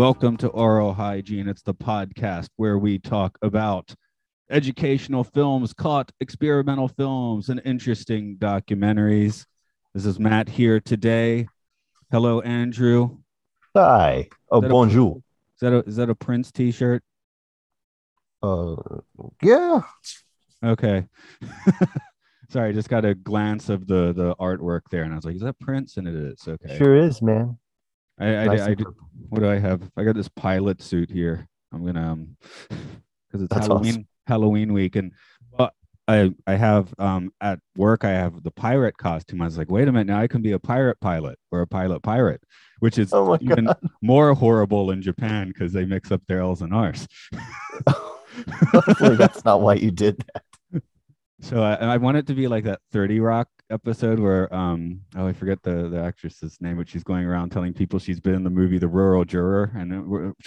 Welcome to Oral Hygiene. It's the podcast where we talk about educational films, caught experimental films, and interesting documentaries. This is Matt here today. Hello, Andrew. Hi. Oh, Is that a- bonjour. Is that a is that a Prince T-shirt? Uh, yeah. Okay. Sorry, I just got a glance of the the artwork there, and I was like, "Is that Prince?" And it is. Okay. Sure is, man. I I, Nice I, what do I have? I got this pilot suit here. I'm gonna um because it's That's Halloween awesome. Halloween week and but I I have um at work I have the pirate costume. I was like, wait a minute, now I can be a pirate pilot or a pilot pirate, which is Oh even god. more horrible in Japan because they mix up their L's and R's. Hopefully that's not why you did that. So I, I want it to be like that 30 Rock episode where um oh I forget the the actress's name, but she's going around telling people she's been in the movie The Rural Juror and it,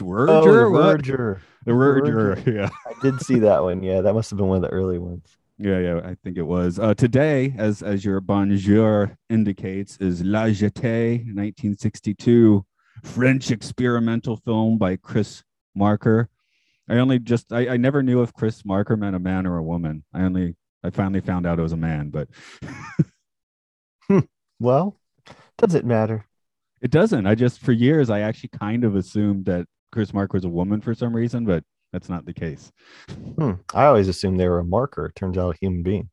Rural Oh, Juror, the what? Verger. The Rural Rural Juror, yeah. I did see that one. Yeah, that must have been one of the early ones. Yeah, yeah, I think it was. Uh, today, as as your bonjour indicates, is La Jetée, 1962, French experimental film by Chris Marker. I only just I, I never knew if Chris Marker meant a man or a woman. I only I finally found out it was a man, but Well, does it matter? it doesn't. I just for years I actually kind of assumed that Chris Marker was a woman for some reason, but that's not the case. Hmm. I always assumed they were a marker. It turns out a human being.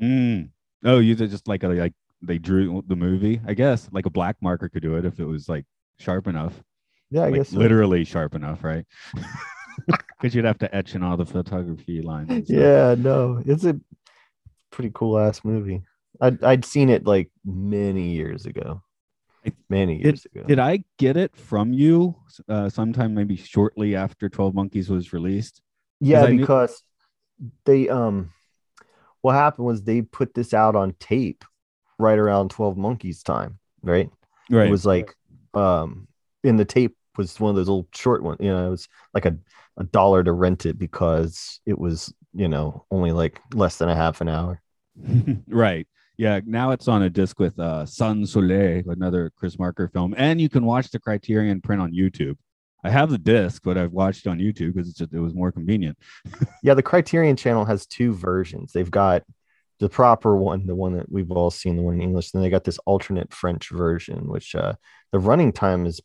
Mm. Oh, you just like a, like they drew the movie, I guess. Like a black marker could do it if it was like sharp enough. Yeah, I like, guess so. literally sharp enough, right? Because you'd have to etch in all the photography lines. stuff. Yeah, no, it's a pretty cool ass movie. I'd I'd seen it like many years ago. Many Did, years ago. did I get it from you uh, sometime maybe shortly after 12 Monkeys was released? Yeah, I knew- because they um what happened was they put this out on tape right around 12 Monkeys time, right? Right. It was like um in the tape was one of those old short ones, you know, it was like a, a dollar to rent it because it was, you know, only like less than a half an hour. right. Yeah. Now it's on a disc with uh, Sans Soleil, another Chris Marker film, and you can watch the Criterion print on YouTube. I have the disc, but I've watched on YouTube because it's just, it was more convenient. Yeah, the Criterion channel has two versions. They've got the proper one, the one that we've all seen, the one in English. Then they got this alternate French version, which uh, the running time is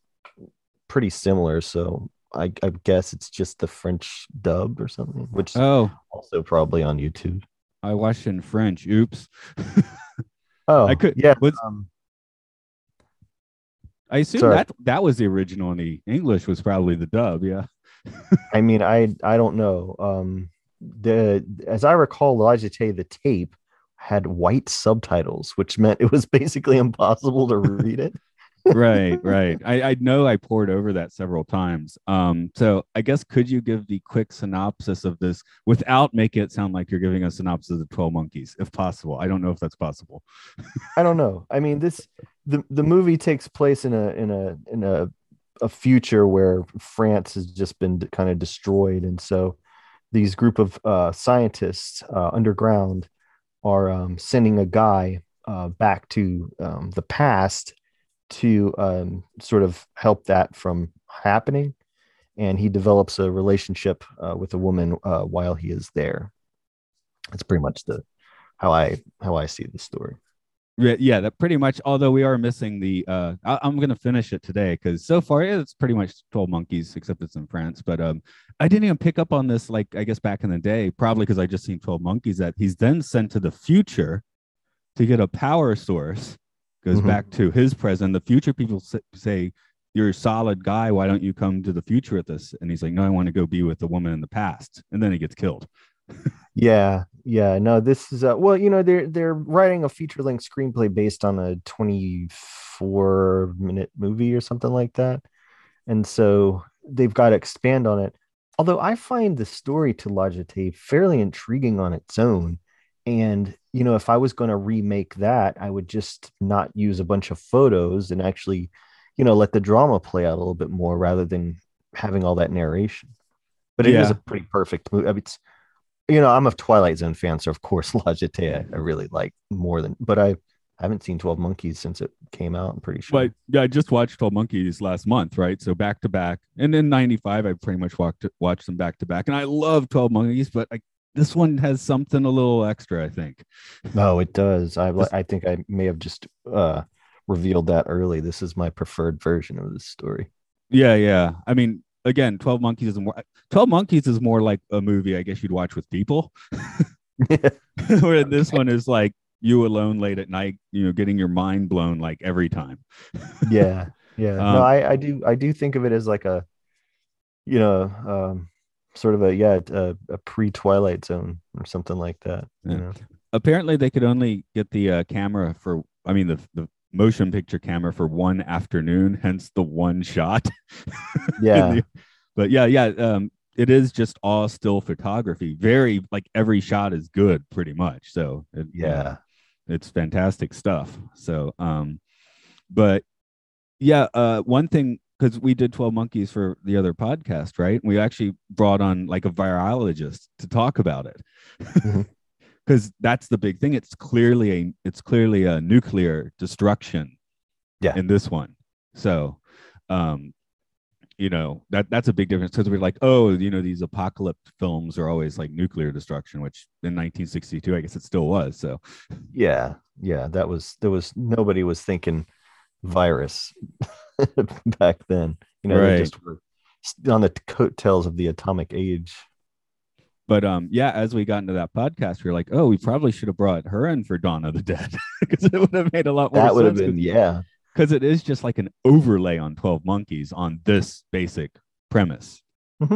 pretty similar. So I, I guess it's just the French dub or something, which Oh, also probably on YouTube. I watched in French. Oops. Oh, I could- yeah. was- um, I assume Sorry. that that was the original, and the English was probably the dub. Yeah. I mean, I I don't know. Um, the as I recall, La Jetée, the tape had white subtitles, which meant it was basically impossible to read it. right right. I, I know i poured over that several times. Um so i guess could you give the quick synopsis of this without making it sound like you're giving a synopsis of 12 monkeys if possible? I don't know if that's possible. I don't know. I mean, this the the movie takes place in a in a in a a future where France has just been kind of destroyed, and so these group of uh, scientists uh, underground are um, sending a guy uh, back to um, the past to um, sort of help that from happening, and he develops a relationship uh, with a woman uh, while he is there. That's pretty much the how I how I see the story. yeah, that pretty much although we are missing the uh I, i'm gonna finish it today because so far it's pretty much 12 monkeys except it's in france but um i didn't even pick up on this like i guess back in the day probably because i just seen 12 monkeys that he's then sent to the future to get a power source goes Mhm. back to his present the future people say you're a solid guy why don't you come to the future with us and he's like no i want to go be with the woman in the past and then he gets killed Yeah, yeah. No, this is uh, well, you know, they're they're writing a feature length screenplay based on a 24 minute movie or something like that, and so they've got to expand on it. Although I find the story to Jetée fairly intriguing on its own, and you know, if I was going to remake that, I would just not use a bunch of photos and actually, you know, let the drama play out a little bit more rather than having all that narration. But it is Yeah. a pretty perfect movie. I mean, it's, you know, I'm a Twilight Zone fan, so of course La Jetée I, I really like more than. But I haven't seen Twelve Monkeys since it came out. I'm pretty sure. But yeah, I just watched 12 Monkeys last month, right? So back to back. And in 95, I pretty much walked watched them back to back. And I love 12 Monkeys, but I, this one has something a little extra, I think. No, it does. I I think I may have just uh revealed that early. This is my preferred version of this story. Yeah, yeah. I mean, again, 12 Monkeys is more 12 Monkeys is more like a movie I guess you'd watch with people. Where this one is like you alone late at night, you know, getting your mind blown like every time. yeah, yeah. Um, no, I I do I do think of it as like a, you know, um, sort of a yeah a, a pre Twilight Zone or something like that. Yeah. You know? Apparently they could only get the uh, camera for I mean the the motion picture camera for one afternoon, hence the one shot. Yeah, the- but yeah, yeah, um it is just all still photography. Very like every shot is good pretty much. So it, you know, yeah, it's fantastic stuff so um but yeah uh one thing because we did 12 monkeys for the other podcast right? We actually brought on like a virologist to talk about it. Because that's the big thing. It's clearly a it's clearly a nuclear destruction Yeah. in this one. So um you know that that's a big difference because we're like oh you know these apocalypse films are always like nuclear destruction which in 1962 i guess it still was so. Yeah, yeah. That was there was nobody was thinking virus back then. You know, Right. they just were on the coattails of the atomic age. But um, yeah, as we got into that podcast, we were like, oh, we probably should have brought her in for Dawn of the Dead because it would have made a lot more That would have been yeah, because it is just like an overlay on 12 Monkeys on this basic premise. yeah.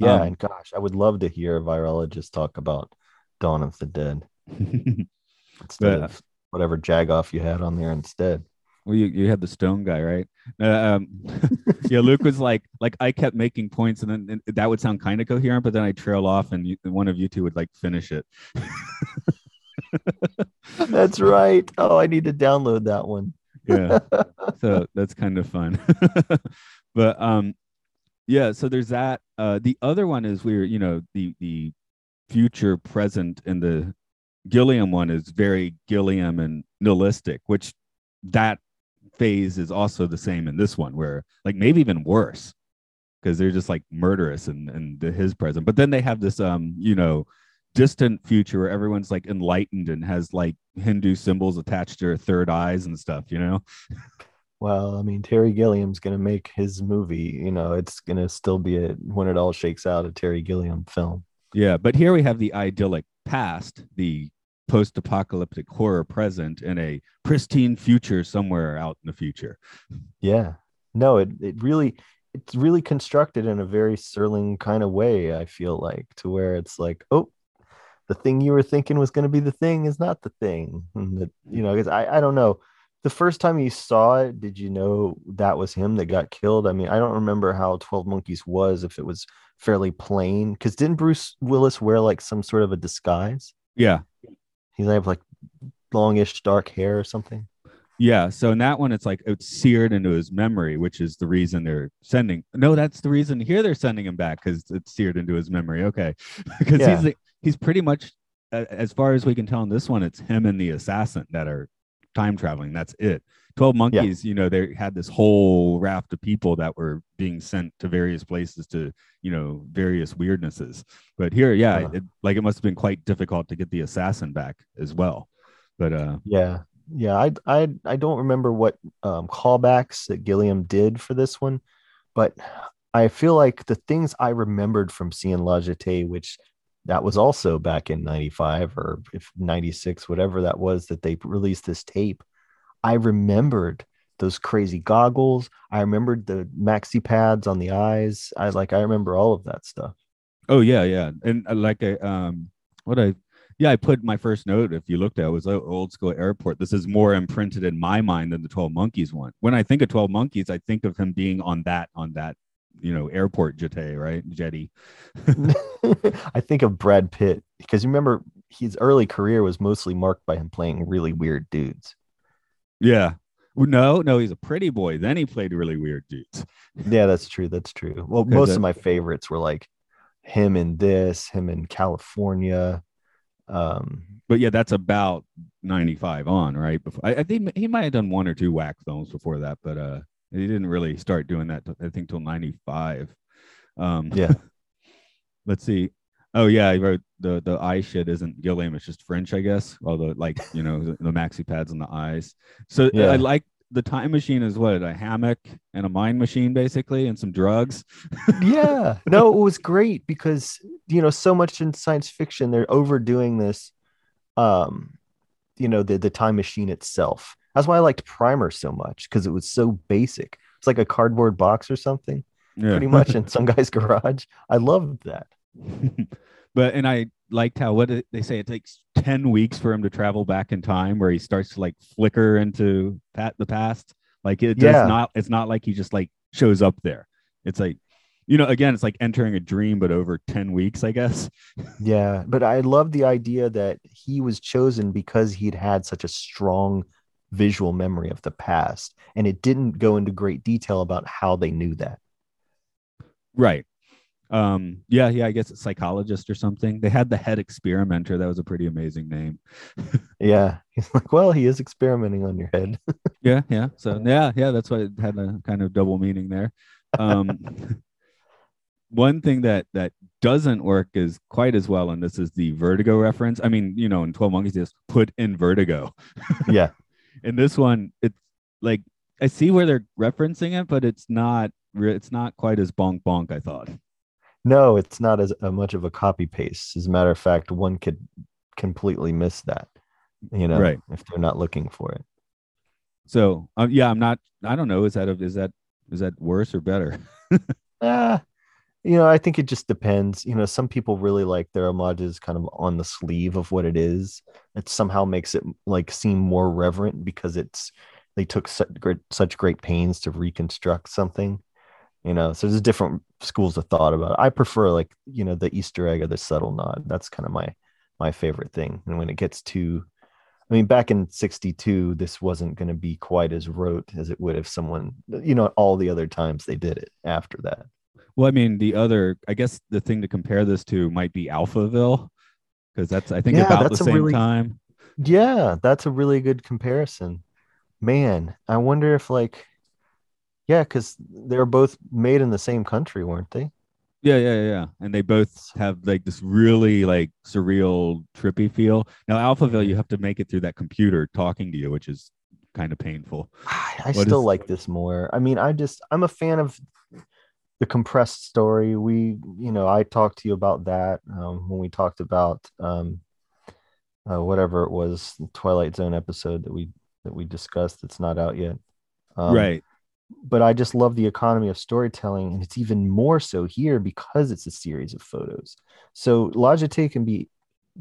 Um, and gosh, I would love to hear a virologist talk about Dawn of the Dead instead Yeah. of whatever jagoff you had on there instead. Well, you, you had the stone guy, right? Uh, um, yeah, Luke was like, like I kept making points, and then and that would sound kind of coherent, but then I trail off, and you, one of you two would like finish it. That's right. Oh, I need to download that one. Yeah. so that's kind of fun but um yeah so there's that uh the other one is we're you know the the future present and the gilliam one is very gilliam and nihilistic which that phase is also the same in this one where like maybe even worse because they're just like murderous and and his present but then they have this um you know distant future where everyone's like enlightened and has like hindu symbols attached to their third eyes and stuff you know Well, I mean, Terry Gilliam's going to make his movie. You know, it's going to still be a when it all shakes out a Terry Gilliam film. Yeah, but here we have the idyllic past, the post-apocalyptic horror present, and a pristine future somewhere out in the future. Yeah. No, it it really it's really constructed in a very Serling kind of way, I feel like, to where it's like, oh, the thing you were thinking was going to be the thing is not the thing. And that, you know, 'cause I, I don't know. The first time you saw it, did you know that was him that got killed? I mean, I don't remember how 12 Monkeys was, if it was fairly plain. Because didn't Bruce Willis wear like some sort of a disguise? Yeah, He have like longish dark hair or something. yeah. So in that one, it's like it's seared into his memory, which is the reason they're sending. No, that's the reason here they're sending him back because it's seared into his memory. Okay, because Yeah. he's he's pretty much, as far as we can tell in this one, it's him and the assassin that are time traveling. That's it. 12 monkeys, you know, they had this whole raft of people that were being sent to various places to, you know, various weirdnesses. But here, yeah, Uh-huh. it, like it must have been quite difficult to get the assassin back as well. But uh Yeah, yeah. I I I don't remember what um, callbacks that Gilliam did for this one, but I feel like the things I remembered from seeing La Jetée, which that was also back in '95 or if '96, whatever that was, that they released this tape. I remembered those crazy goggles. I remembered the maxi pads on the eyes. I like. I remember all of that stuff. oh yeah, yeah. And uh, like a um what I Yeah, I put my first note. If you looked at, it was oh, old school airport. This is more imprinted in my mind than the Twelve Monkeys one. When I think of Twelve Monkeys, I think of him being on that on that you know airport jetty, right? Jetty. I think of Brad Pitt because you remember his early career was mostly marked by him playing really weird dudes. Yeah. No, no, he's a pretty boy. Then he played really weird dudes. Yeah, that's true. That's true. Well, most that- of my favorites were like him in this, him in California. Um, But yeah, that's about 95 on, right? Before I, I think he might have done one or two whack films before that, but uh he didn't really start doing that I think till 95. Um yeah, let's see. Oh yeah, he wrote the the eye shit isn't Gilliam, it's just French, I guess. Although like, you know, the, the maxi pads on the eyes. So Yeah. I like the time machine is what a hammock and a mind machine basically and some drugs. yeah. No, it was great because you know so much in science fiction they're overdoing this. Um, you know the the time machine itself. That's why I liked Primer so much because it was so basic. It's like a cardboard box or something, Yeah. pretty much in some guy's garage. I loved that. but and I liked how what they say it takes 10 weeks for him to travel back in time where he starts to like flicker into pat the past. Like it does Yeah. not it's not like he just like shows up there. It's like you know, again, it's like entering a dream, but over 10 weeks, I guess. Yeah, but I love the idea that he was chosen because he'd had such a strong visual memory of the past, and it didn't go into great detail about how they knew that. Right. Um, yeah, yeah, I guess it's psychologist or something. They had the head experimenter. That was a pretty amazing name. Yeah, he's like, well, he is experimenting on your head. Yeah, yeah. So yeah, yeah, that's why it had a kind of double meaning there. Um one thing that that doesn't work is quite as well, and this is the vertigo reference. I mean, you know, in 12 Monkeys, just put in vertigo. yeah, In this one, it's like I see where they're referencing it, but it's not it's not quite as bonk bonk, I thought. No, it's not as uh, much of a copy paste. As a matter of fact, one could completely miss that. You know, Right. if they're not looking for it. So um, yeah, I'm not I don't know. Is that a, is that is that worse or better? Ah, you know, I think it just depends. You know, some people really like their homages kind of on the sleeve of what it is. It somehow makes it like seem more reverent because it's they took such great such great pains to reconstruct something. You know, so there's different schools of thought about it. I prefer like you know the Easter egg or the subtle nod. That's kind of my my favorite thing. And when it gets to I mean, back in 62, this wasn't going to be quite as rote as it would if someone, you know, all the other times they did it after that. Well, I mean, the other, I guess the thing to compare this to might be Alphaville, because that's, I think, Yeah, about the same really- time. Yeah, that's a really good comparison. Man, I wonder if, like, yeah, because they're both made in the same country, weren't they? Yeah, yeah, yeah. And they both have like this really like surreal, trippy feel. Now, Alphaville, you have to make it through that computer talking to you, which is kind of painful. I I still is- like this more. I mean, I just, I'm a fan of the compressed story. We, you know, I talked to you about that um, when we talked about um, uh, whatever it was, the Twilight Zone episode that we that we discussed. It's not out yet. Um, right. But I just love the economy of storytelling, and it's even more so here because it's a series of photos. So La Jetée can be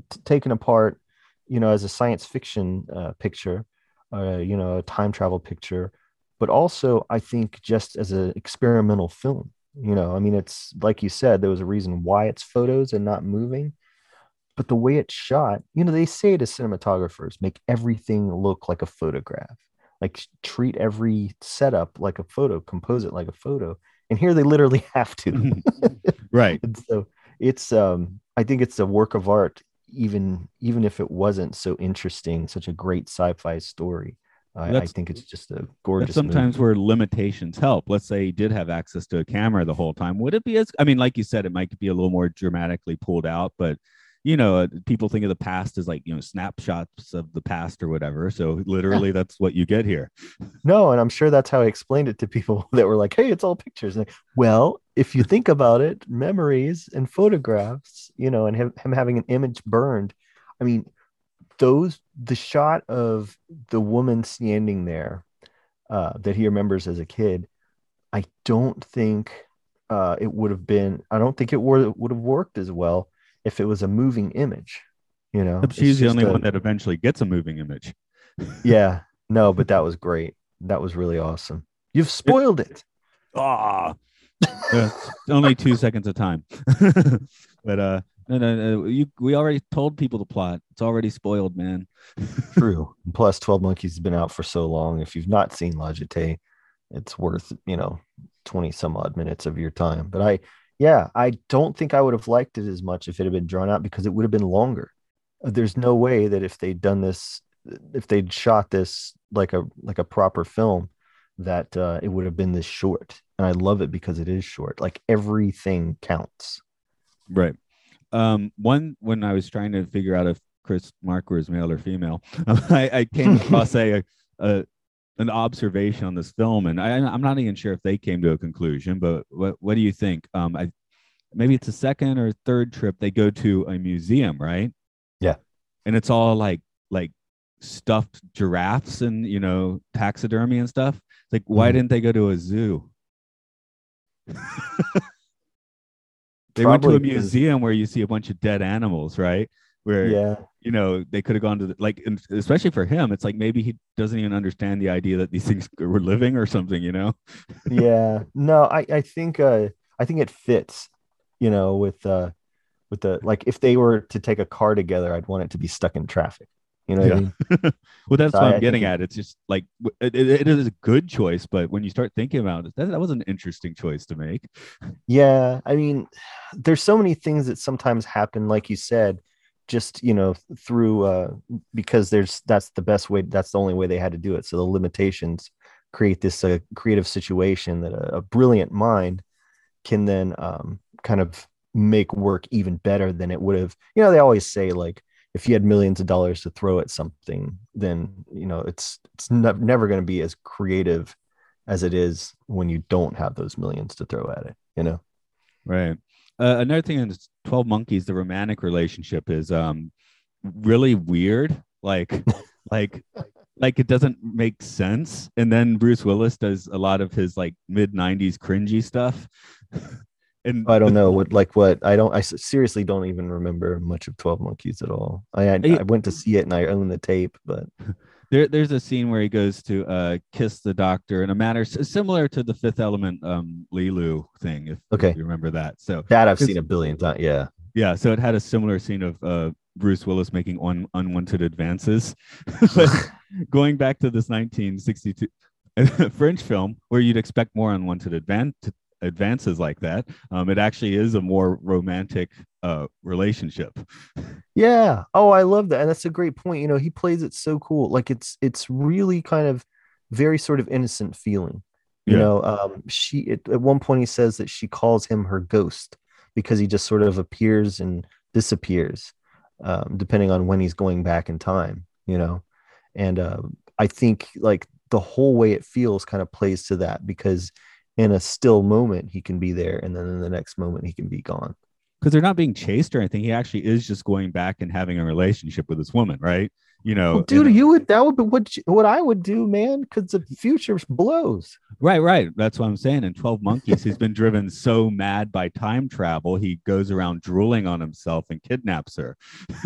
t- taken apart, you know, as a science fiction uh, picture, uh, you know, a time travel picture, but also I think just as an experimental film. You know, I mean, it's like you said, there was a reason why it's photos and not moving. But the way it's shot, you know, they say to cinematographers, make everything look like a photograph like treat every setup like a photo compose it like a photo and here they literally have to right. and so it's um i think it's a work of art even even if it wasn't so interesting such a great sci-fi story I, I think it's just a gorgeous sometimes movie. where limitations help. Let's say he did have access to a camera the whole time. Would it be as, I mean, like you said, it might be a little more dramatically pulled out, but you know, uh, people think of the past as like, you know, snapshots of the past or whatever. So literally that's what you get here. no and i'm sure that's how i explained it to people that were like hey it's all pictures like, well if you think about it memories and photographs you know and him, him having an image burned i mean those the shot of the woman standing there uh, that he remembers as a kid i don't think uh, it would have been i don't think it would would have worked as well if it was a moving image You know, she's the only a- one that eventually gets a moving image. Yeah, no, but that was great. That was really awesome. You've spoiled it. Ah, Yeah, only two seconds of time. but uh, no, no, no. You, we already told people the plot. It's already spoiled, man. True. Plus, Twelve Monkeys has been out for so long. If you've not seen Jetée, it's worth you know twenty some odd minutes of your time. But I, yeah, I don't think I would have liked it as much if it had been drawn out because it would have been longer. Uh, There's no way that if they'd done this, if they'd shot this like a like a proper film, that uh, it would have been this short. And I love it because it is short. Like everything counts. Right. Um, one when I was trying to figure out if Chris Marker was male or female, I, I came across a, a an observation on this film, and I, I'm not even sure if they came to a conclusion. But what what do you think? Um, I maybe it's a second or third trip they go to a museum, right? Yeah. and it's all like like stuffed giraffes and you know taxidermy and stuff. It's like why Mhm. didn't they go to a zoo? they went to a Probably museum where you see a bunch of dead animals, right? Where Yeah. you know they could have gone to the, like, and especially for him, it's like maybe he doesn't even understand the idea that these things were living or something, you know? yeah no i i think uh i think it fits you know with uh with the like if they were to take a car together i'd want it to be stuck in traffic you know what I Yeah. mean? Well, that's So what I I'm getting at. It's just like it, it- it is a good choice, but when you start thinking about it, that, that was an interesting choice to make. yeah i mean there's so many things that sometimes happen like you said just you know through uh because there's that's the best way that's the only way they had to do it. So the limitations create this uh, creative situation that a, a brilliant mind can then um kind of make work even better than it would have you know they always say like if you had millions of dollars to throw at something then you know it's it's ne- never going to be as creative as it is when you don't have those millions to throw at it you know? Right. Uh, another thing in 12 Monkeys, the romantic relationship is um really weird. Like, like, like it doesn't make sense. And then Bruce Willis does a lot of his like mid 90s cringy stuff. and I don't know what like what I don't i seriously don't even remember much of 12 Monkeys at all. I I, I went to see it and I own the tape, but there, there's a scene where he goes to uh, kiss the doctor in a manner s- similar to the Fifth Element um, Leeloo thing, if, if you remember that. So that I've seen a billion times. Yeah. yeah, so it had a similar scene of uh, Bruce Willis making un- unwanted advances. Going back to this 1962 French film, where you'd expect more unwanted advan- advances like that, um, it actually is a more romantic uh, relationship. Yeah. Oh, I love that. And that's a great point. You know, he plays it so cool. Like it's it's really kind of very sort of innocent feeling. You Yeah. know, um she it, at one point he says that she calls him her ghost because he just sort of appears and disappears um depending on when he's going back in time, you know. And uh, I think like the whole way it feels kind of plays to that because in a still moment he can be there and then in the next moment he can be gone. Because they're not being chased or anything. He actually is just going back and having a relationship with this woman, right? You know, Well, dude, and- you would that would be what what I would do, man, because the future blows. Right, right. That's what I'm saying. In 12 Monkeys, he's been driven so mad by time travel, he goes around drooling on himself and kidnaps her.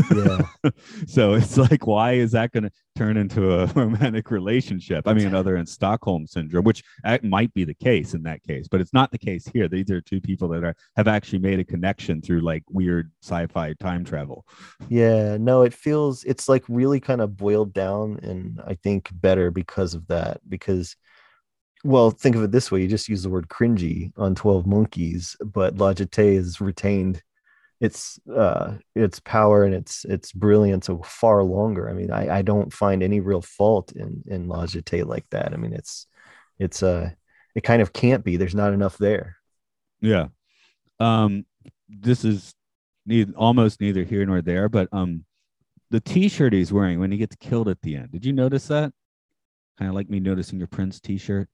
Yeah. so it's like, why is that going to turn into a romantic relationship? I mean, other than Stockholm syndrome, which might be the case in that case, but it's not the case here. These are two people that are have actually made a connection through like weird sci-fi time travel. Yeah, no, it feels it's like really kind of boiled down and I think better because of that. Because well, think of it this way, you just use the word cringy on 12 monkeys, but Jetée has retained its uh its power and its its brilliance so far longer. I mean, I, I don't find any real fault in in La Jetée like that. I mean, it's it's uh it kind of can't be. There's not enough there. Yeah. Um, this is neither, almost neither here nor there, but um, the T-shirt he's wearing when he gets killed at the end. Did you notice that? Kind of like me noticing your Prince T-shirt.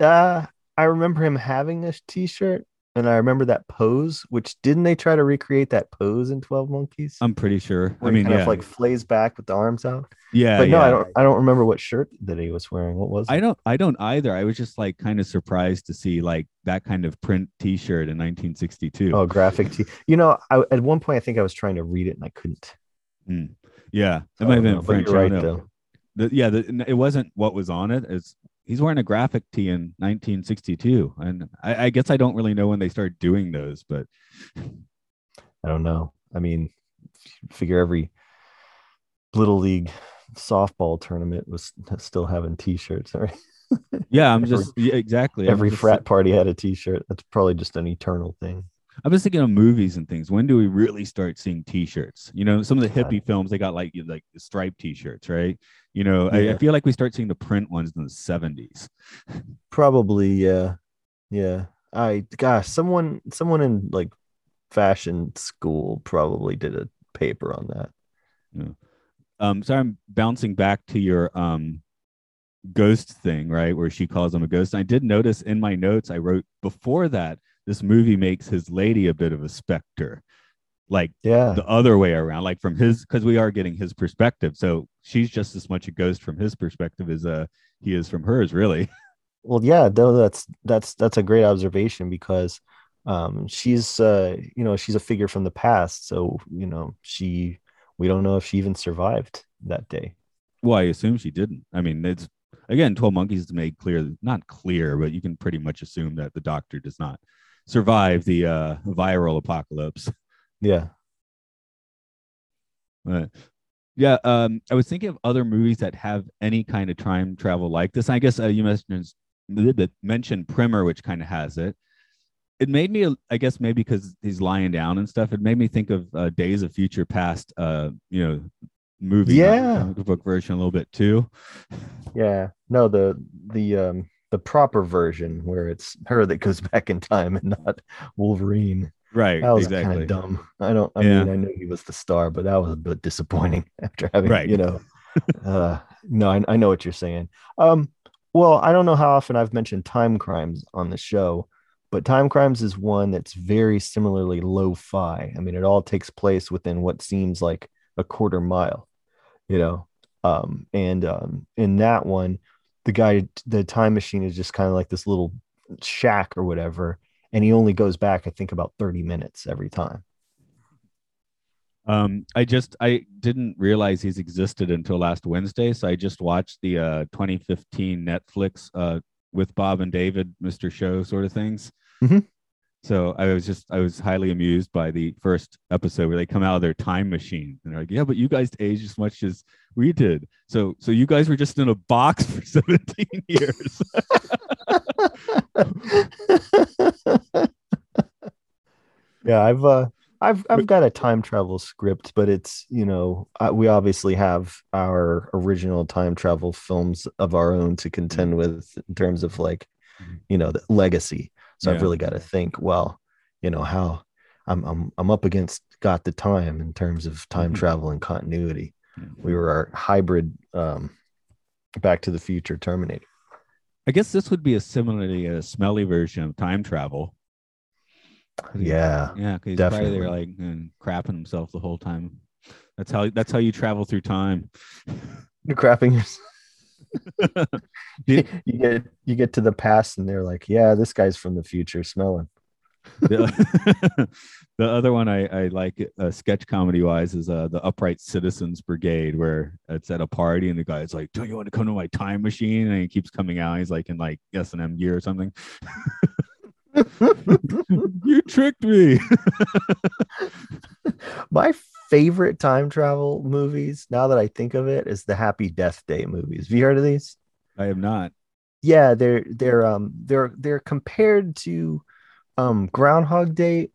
Uh, I remember him having a t-shirt, and I remember that pose. Which didn't they try to recreate that pose in Twelve Monkeys? I'm pretty sure. I mean, kind yeah, of like flays back with the arms out. yeah, but no, yeah. I don't. I don't remember what shirt that he was wearing. What was? It? I don't. I don't either. I was just like kind of surprised to see like that kind of print T-shirt in 1962. Oh, graphic tee. You know, I, at one point I think I was trying to read it and I couldn't. Mm. Yeah, it might have been French. right though. The- yeah, the, it wasn't what was on it. It's he's wearing a graphic tee in 1962, and I, I guess I don't really know when they started doing those, but I don't know. I mean, figure every little league softball tournament was still having T-shirts. Right? yeah, I'm Every- just yeah, exactly Every just- frat party had a T-shirt. That's probably just an eternal thing. I was thinking of movies and things. When do we really start seeing T-shirts? You know, some of the hippie films they got like like the striped T-shirts, right? You know, I, I feel like we start seeing the print ones in the 70s. Probably, yeah, yeah. I gosh, someone, someone in like fashion school probably did a paper on that. Um, so I'm bouncing back to your um ghost thing, right? Where she calls him a ghost. I did notice in my notes I wrote before that this movie makes his lady a bit of a specter, like Yeah, the other way around, like from his because we are getting his perspective. So she's just as much a ghost from his perspective as uh he is from hers, really. Well, yeah, though that's that's that's a great observation because um she's uh you know she's a figure from the past, so you know she we don't know if she even survived that day. Well, I assume she didn't. I mean, it's again, 12 Monkeys made clear, not clear, but you can pretty much assume that the doctor does not survive the uh, viral apocalypse. Yeah, But yeah, um, I was thinking of other movies that have any kind of time travel like this. I guess uh, you mentioned mentioned Primer, which kind of has it. It made me, I guess, maybe because he's lying down and stuff. It made me think of uh, Days of Future Past, uh, you know, movie, Yeah. book version a little bit too. yeah. No, the the um the proper version where it's her that goes back in time and not Wolverine. Right, That was kind of dumb. I don't. I Yeah. mean, I knew he was the star, but that was a bit disappointing after having, Right. you know. uh, no, I, I know what you're saying. Um, well, I don't know how often I've mentioned Time Crimes on the show, but Time Crimes is one that's very similarly lo-fi. I mean, it all takes place within what seems like a quarter mile, you know. Um, and um, in that one, the guy, the time machine is just kind of like this little shack or whatever and he only goes back i think about 30 minutes every time Um, I just I didn't realize he's existed until last Wednesday, so I just watched the uh 2015 Netflix uh with Bob and David, Mr. Show sort of things. Mhm. So I was just I was highly amused by the first episode where they come out of their time machine and they're like, "Yeah, but you guys aged as much as we did. So so you guys were just in a box for 17 years." yeah i've uh i've i've got a time travel script but it's you know we obviously have our original time travel films of our own to contend with in terms of like Mhm. you know the legacy so i've really got to think well you know how i'm i'm, I'm up against got the time in terms of time Mhm. travel and continuity we were our hybrid um back to the future terminator I guess this would be a similarly a smelly version of time travel. yeah Yeah, because he's probably there Definitely. like and crapping himself the whole time. That's how that's how you travel through time. you're crapping yourself you get you get to the past and they're like, yeah, this guy's from the future smelling. the, the other one I, I like uh, sketch comedy wise is uh, the Upright Citizens Brigade, where it's at a party and the guy's like, "Do you want to come to my time machine?" And he keeps coming out. He's like in like S and M gear or something. you tricked me. My favorite time travel movies, now that I think of it, is the Happy Death Day movies. Have you heard of these? I have not. Yeah, they're they're um they're they're compared to um Groundhog Day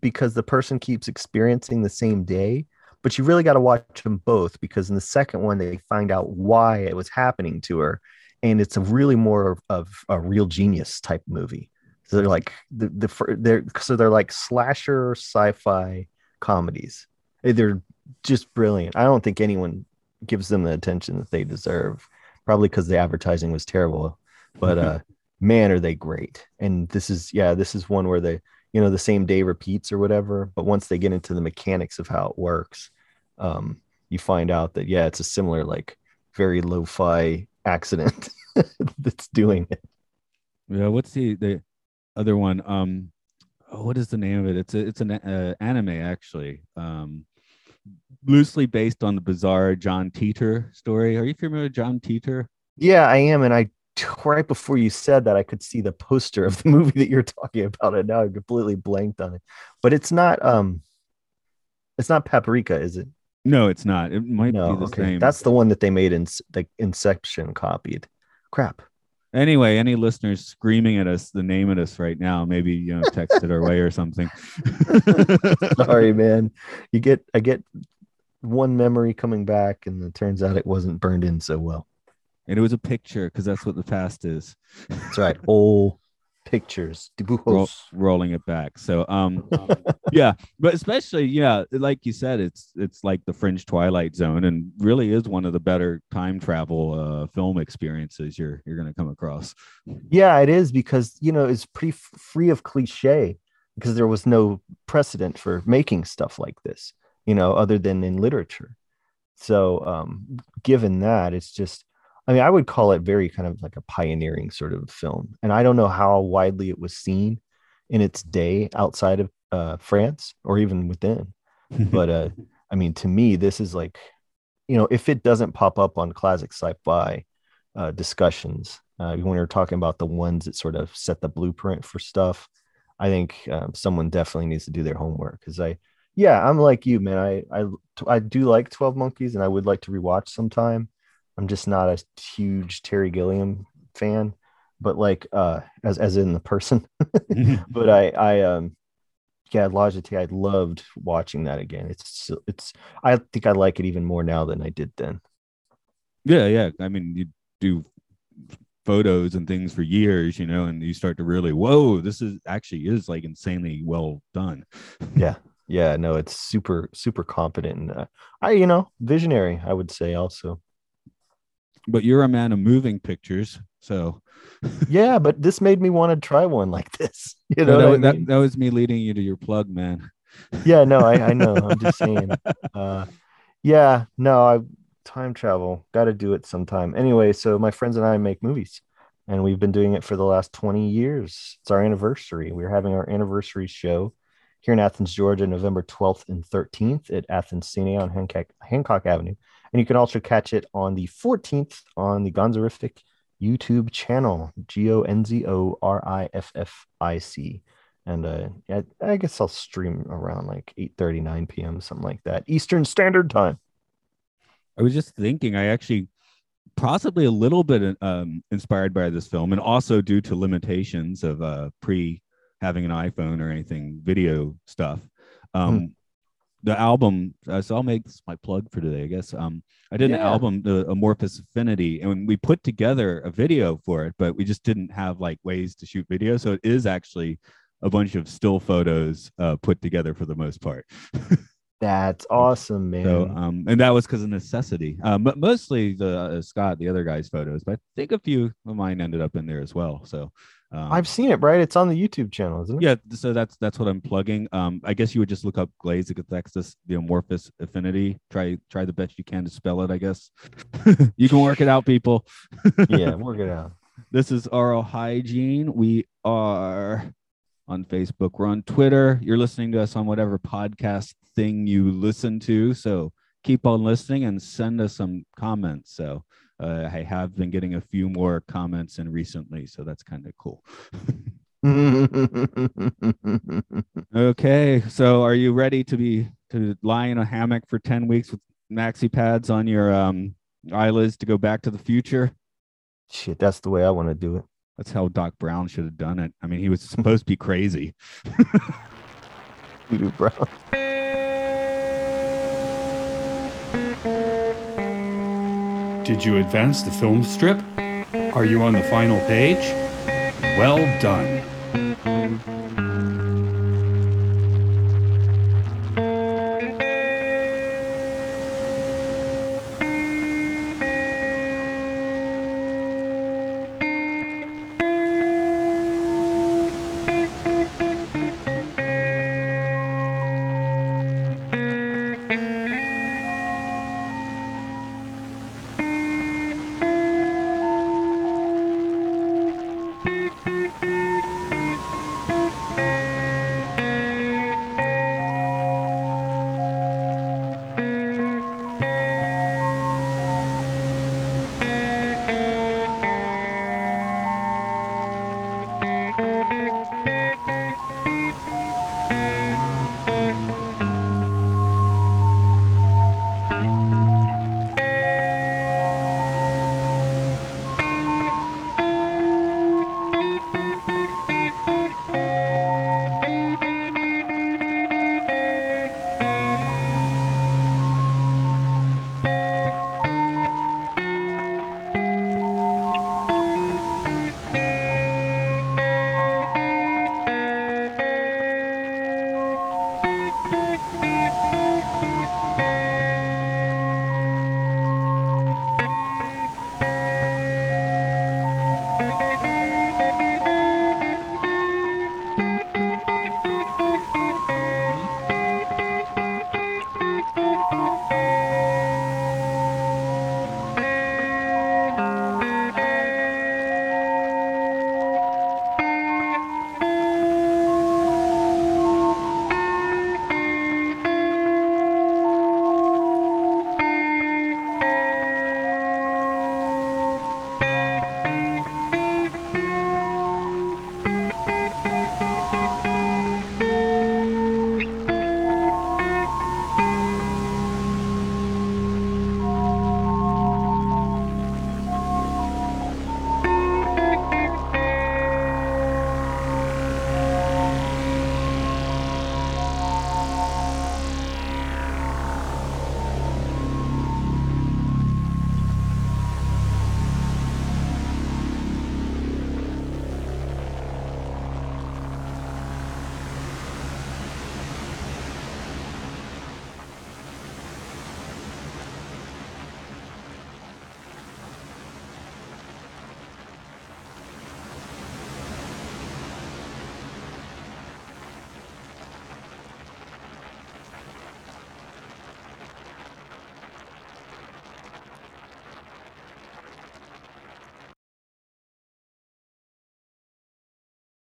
because the person keeps experiencing the same day. But you really got to watch them both because in the second one they find out why it was happening to her, and it's a really more of a real genius type movie. So they're like the the they're so they're like slasher sci-fi comedies. They're just brilliant. I don't think anyone gives them the attention that they deserve. Probably because the advertising was terrible, but uh, man, are they great! And this is yeah, this is one where they you know the same day repeats or whatever. But once they get into the mechanics of how it works, um, you find out that yeah, it's a similar like very lo-fi accident that's doing it. Yeah, what's the the other one? Um, oh, what is the name of it? It's a, it's an uh, anime actually. Um, loosely based on the bizarre John Titor story. Are you familiar with John Titor? Yeah, I am, and I right before you said that, I could see the poster of the movie that you're talking about, and now I completely blanked on it. But it's not um, it's not Paprika, is it? No, it's not. It might No, be the okay. same. That's the one that they made in like Inception copied. Crap. Anyway, any listeners screaming at us the name at us right now, maybe you know, text it our way or something. Sorry, man. You get I get one memory coming back, and it turns out it wasn't burned in so well. and it was a picture because that's what the past is. That's right. Old pictures. Roll, rolling it back. So um yeah, but especially yeah, like you said, it's it's like the French Twilight Zone, and really is one of the better time travel uh, film experiences you're you're gonna come across. Yeah, it is because you know it's pretty f- free of cliche because there was no precedent for making stuff like this, you know, other than in literature. So, um, given that, it's just, I mean, I would call it very kind of like a pioneering sort of film, and I don't know how widely it was seen in its day outside of uh, France or even within. But uh, I mean, to me, this is like, you know, if it doesn't pop up on classic sci-fi uh, discussions, uh, when you're talking about the ones that sort of set the blueprint for stuff, I think um, someone definitely needs to do their homework because I, yeah, I'm like you, man. I, I, I do like Twelve Monkeys, and I would like to rewatch sometime. I'm just not a huge Terry Gilliam fan, but like, uh, as as in the person, but I, I, um, yeah, Jetée, I loved watching that again. It's, it's, I think I like it even more now than I did then. yeah, yeah. I mean, you do photos and things for years, you know, and you start to really, whoa, this is actually is like insanely well done. Yeah. Yeah, no, it's super, super competent. And uh, I, you know, visionary, I would say also. But you're a man of moving pictures, so Yeah, but this made me want to try one like this. You know, that, what I that, that was me leading you to your plug, man. yeah, no, I, I know. I'm just saying. Uh, yeah, no, I time travel. Got to do it sometime. Anyway, so my friends and I make movies, and we've been doing it for the last 20 years. It's our anniversary. We're having our anniversary show here in Athens, Georgia, November 12th and 13th at Athens Cine on Hancock, Hancock Avenue. And you can also catch it on the 14th on the Gonzoriffic YouTube channel, G O N Z O R I F F I C. And uh, I, I guess I'll stream around like 8 9 p.m., something like that, Eastern Standard Time. I was just thinking, I actually possibly a little bit um, inspired by this film, and also due to limitations of uh, pre having an iPhone or anything video stuff. Um, The album, uh, so I'll make this my plug for today, I guess. Um, I did an album, the Amorphous Affinity, and we put together a video for it, but we just didn't have like ways to shoot video. So it is actually a bunch of still photos uh, put together for the most part. That's awesome, man. So, um, and that was because of necessity. Um, but mostly the uh, Scott, the other guy's photos, but I think a few of mine ended up in there as well. So, um, I've seen it, right? It's on the YouTube channel, isn't it? yeah, so that's that's what I'm plugging. Um, I guess you would just look up Glazicatextus, the amorphous affinity. Try try the best you can to spell it. I guess you can work it out, people. yeah, work it out. This is Oral Hygiene. We are on Facebook. We're on Twitter. You're listening to us on whatever podcast thing you listen to. So keep on listening and send us some comments. So uh, I have been getting a few more comments in recently. So that's kind of cool. Okay. So are you ready to be to lie in a hammock for 10 weeks with maxi pads on your um, eyelids to go back to the future? Shit, that's the way I want to do it. That's how Doc Brown should have done it. I mean, he was supposed to be crazy. You, bro. Did you advance the film strip? Are you on the final page? Well done.